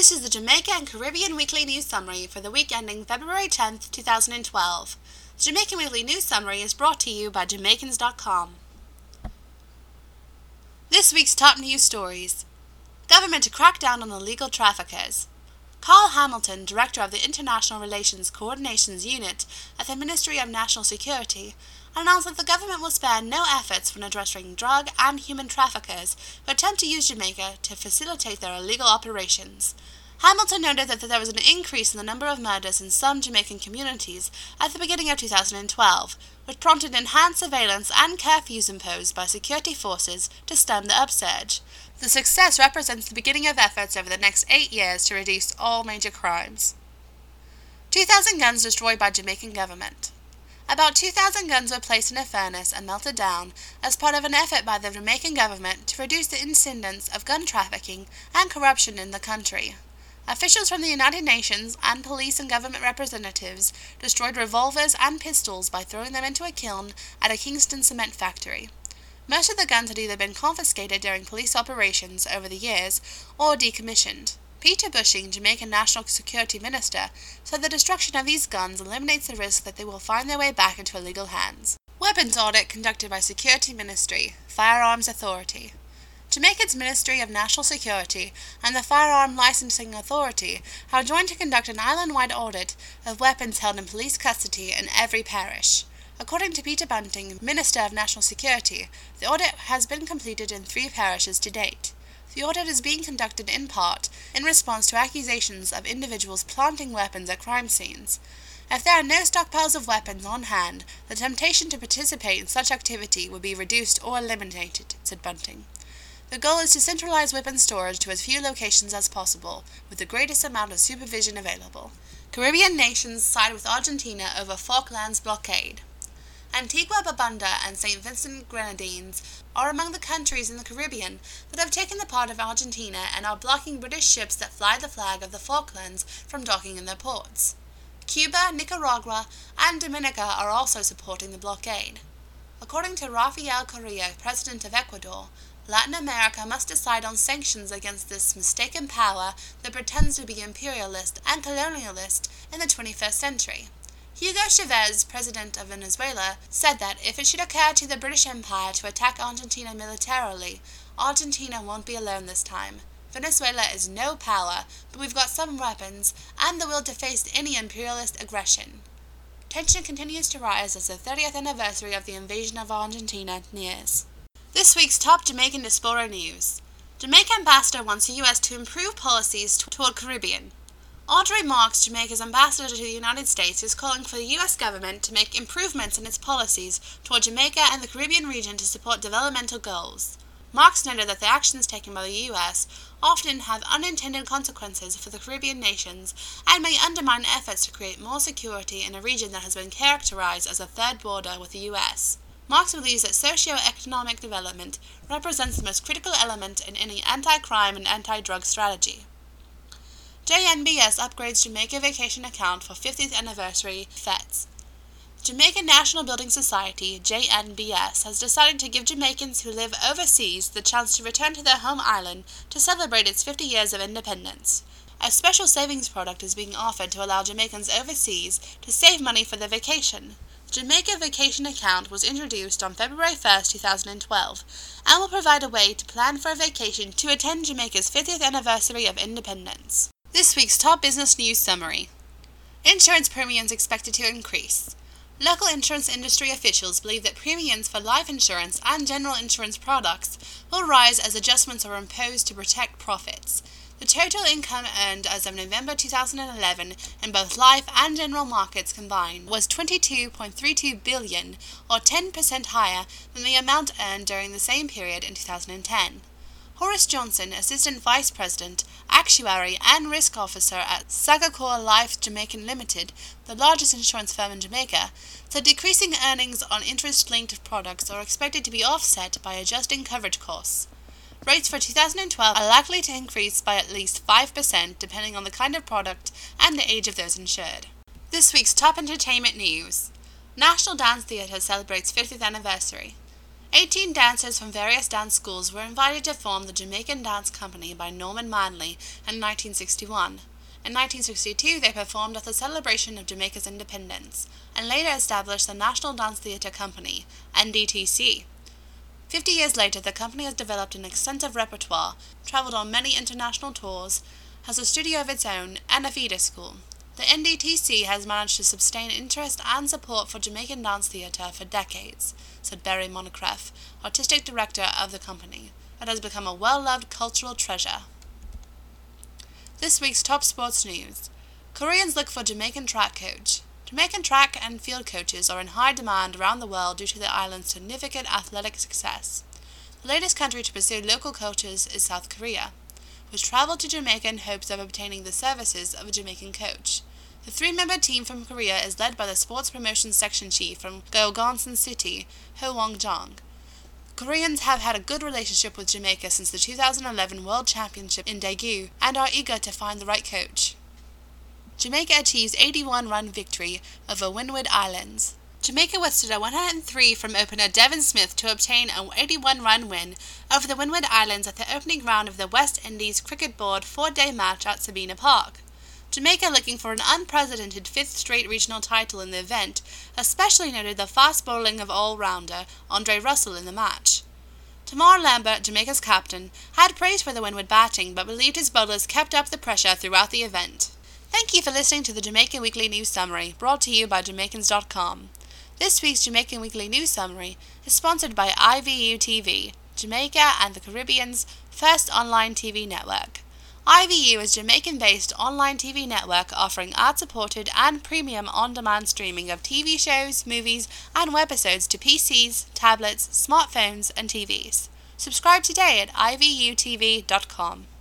This is the Jamaica and Caribbean Weekly News Summary for the week ending February 10th, 2012. The Jamaican Weekly News Summary is brought to you by Jamaicans.com. This week's top news stories Government to crack down on illegal traffickers. Carl Hamilton, Director of the International Relations Coordinations Unit at the Ministry of National Security, announced that the government will spare no efforts when addressing drug and human traffickers who attempt to use Jamaica to facilitate their illegal operations. Hamilton noted that there was an increase in the number of murders in some Jamaican communities at the beginning of 2012, which prompted enhanced surveillance and curfews imposed by security forces to stem the upsurge. The success represents the beginning of efforts over the next eight years to reduce all major crimes. 2,000 guns destroyed by Jamaican government. About 2,000 guns were placed in a furnace and melted down as part of an effort by the Jamaican government to reduce the incidence of gun trafficking and corruption in the country. Officials from the United Nations and police and government representatives destroyed revolvers and pistols by throwing them into a kiln at a Kingston cement factory. Most of the guns had either been confiscated during police operations over the years or decommissioned. Peter Bunting, Jamaican National Security Minister, said the destruction of these guns eliminates the risk that they will find their way back into illegal hands. Weapons audit conducted by Security Ministry, Firearms Authority. Jamaica's Ministry of National Security and the Firearm Licensing Authority have joined to conduct an island wide audit of weapons held in police custody in every parish. According to Peter Bunting, Minister of National Security, the audit has been completed in three parishes to date. The audit is being conducted in part in response to accusations of individuals planting weapons at crime scenes. If there are no stockpiles of weapons on hand, the temptation to participate in such activity would be reduced or eliminated, said Bunting. The goal is to centralize weapon storage to as few locations as possible, with the greatest amount of supervision available. Caribbean nations side with Argentina over Falklands blockade. Antigua Barbuda and St. Vincent Grenadines are among the countries in the Caribbean that have taken the part of Argentina and are blocking British ships that fly the flag of the Falklands from docking in their ports. Cuba, Nicaragua, and Dominica are also supporting the blockade. According to Rafael Correa, President of Ecuador, Latin America must decide on sanctions against this mistaken power that pretends to be imperialist and colonialist in the 21st century. Hugo Chavez, president of Venezuela, said that if it should occur to the British Empire to attack Argentina militarily, Argentina won't be alone this time. Venezuela is no power, but we've got some weapons and the will to face any imperialist aggression. Tension continues to rise as the 30th anniversary of the invasion of Argentina nears. This week's top Jamaican diaspora news. Jamaica ambassador wants the U.S. to improve policies toward Caribbean. Audrey Marks, Jamaica's ambassador to the United States, is calling for the U.S. government to make improvements in its policies toward Jamaica and the Caribbean region to support developmental goals. Marks noted that the actions taken by the U.S. often have unintended consequences for the Caribbean nations and may undermine efforts to create more security in a region that has been characterized as a third border with the U.S. Marks believes that socio-economic development represents the most critical element in any anti-crime and anti-drug strategy. JNBS upgrades Jamaica Vacation account for 50th anniversary fetes. Jamaican National Building Society, JNBS, has decided to give Jamaicans who live overseas the chance to return to their home island to celebrate its 50 years of independence. A special savings product is being offered to allow Jamaicans overseas to save money for their vacation. Jamaica Vacation Account was introduced on February 1, 2012, and will provide a way to plan for a vacation to attend Jamaica's 50th anniversary of independence. This week's top business news summary Insurance premiums expected to increase. Local insurance industry officials believe that premiums for life insurance and general insurance products will rise as adjustments are imposed to protect profits. The total income earned as of November 2011 in both life and general markets combined was 22.32 billion or 10% higher than the amount earned during the same period in 2010. Horace Johnson, Assistant Vice President, Actuary and Risk Officer at Sagicor Life Jamaican Limited, the largest insurance firm in Jamaica, said decreasing earnings on interest-linked products are expected to be offset by adjusting coverage costs. Rates for 2012 are likely to increase by at least 5% depending on the kind of product and the age of those insured. This week's top entertainment news. National Dance Theatre celebrates 50th anniversary. 18 dancers from various dance schools were invited to form the Jamaican Dance Company by Norman Manley in 1961. In 1962, they performed at the celebration of Jamaica's independence and later established the National Dance Theatre Company, NDTC. Fifty years later, the company has developed an extensive repertoire, traveled on many international tours, has a studio of its own, and a feeder school. The NDTC has managed to sustain interest and support for Jamaican dance theatre for decades said Barry Moncrieffe, artistic director of the company. It has become a well loved cultural treasure. This week's top sports news Koreans look for Jamaican track coach. Jamaican track and field coaches are in high demand around the world due to the island's significant athletic success. The latest country to pursue local coaches is South Korea, which traveled to Jamaica in hopes of obtaining the services of a Jamaican coach. The three member team from Korea is led by the Sports promotion Section Chief from Gyeongsang City, Ho Wong Jong. Koreans have had a good relationship with Jamaica since the 2011 World Championship in Daegu and are eager to find the right coach. Jamaica achieves 81 run victory over Windward Islands. Jamaica withstood a 103 from opener Devon Smith to obtain an 81 run win over the Windward Islands at the opening round of the West Indies Cricket Board four day match at Sabina Park. Jamaica looking for an unprecedented fifth straight regional title in the event, especially noted the fast bowling of all-rounder Andre Russell in the match. Tamar Lambert, Jamaica's captain, had praise for the Windward batting but believed his bowlers kept up the pressure throughout the event. Thank you for listening to the Jamaican Weekly News Summary, brought to you by Jamaicans.com. This week's Jamaican Weekly News Summary is sponsored by IVU TV, Jamaica and the Caribbean's first online TV network. IVU is Jamaican-based online TV network offering ad-supported and premium on-demand streaming of TV shows, movies, and webisodes to PCs, tablets, smartphones, and TVs. Subscribe today at ivutv.com.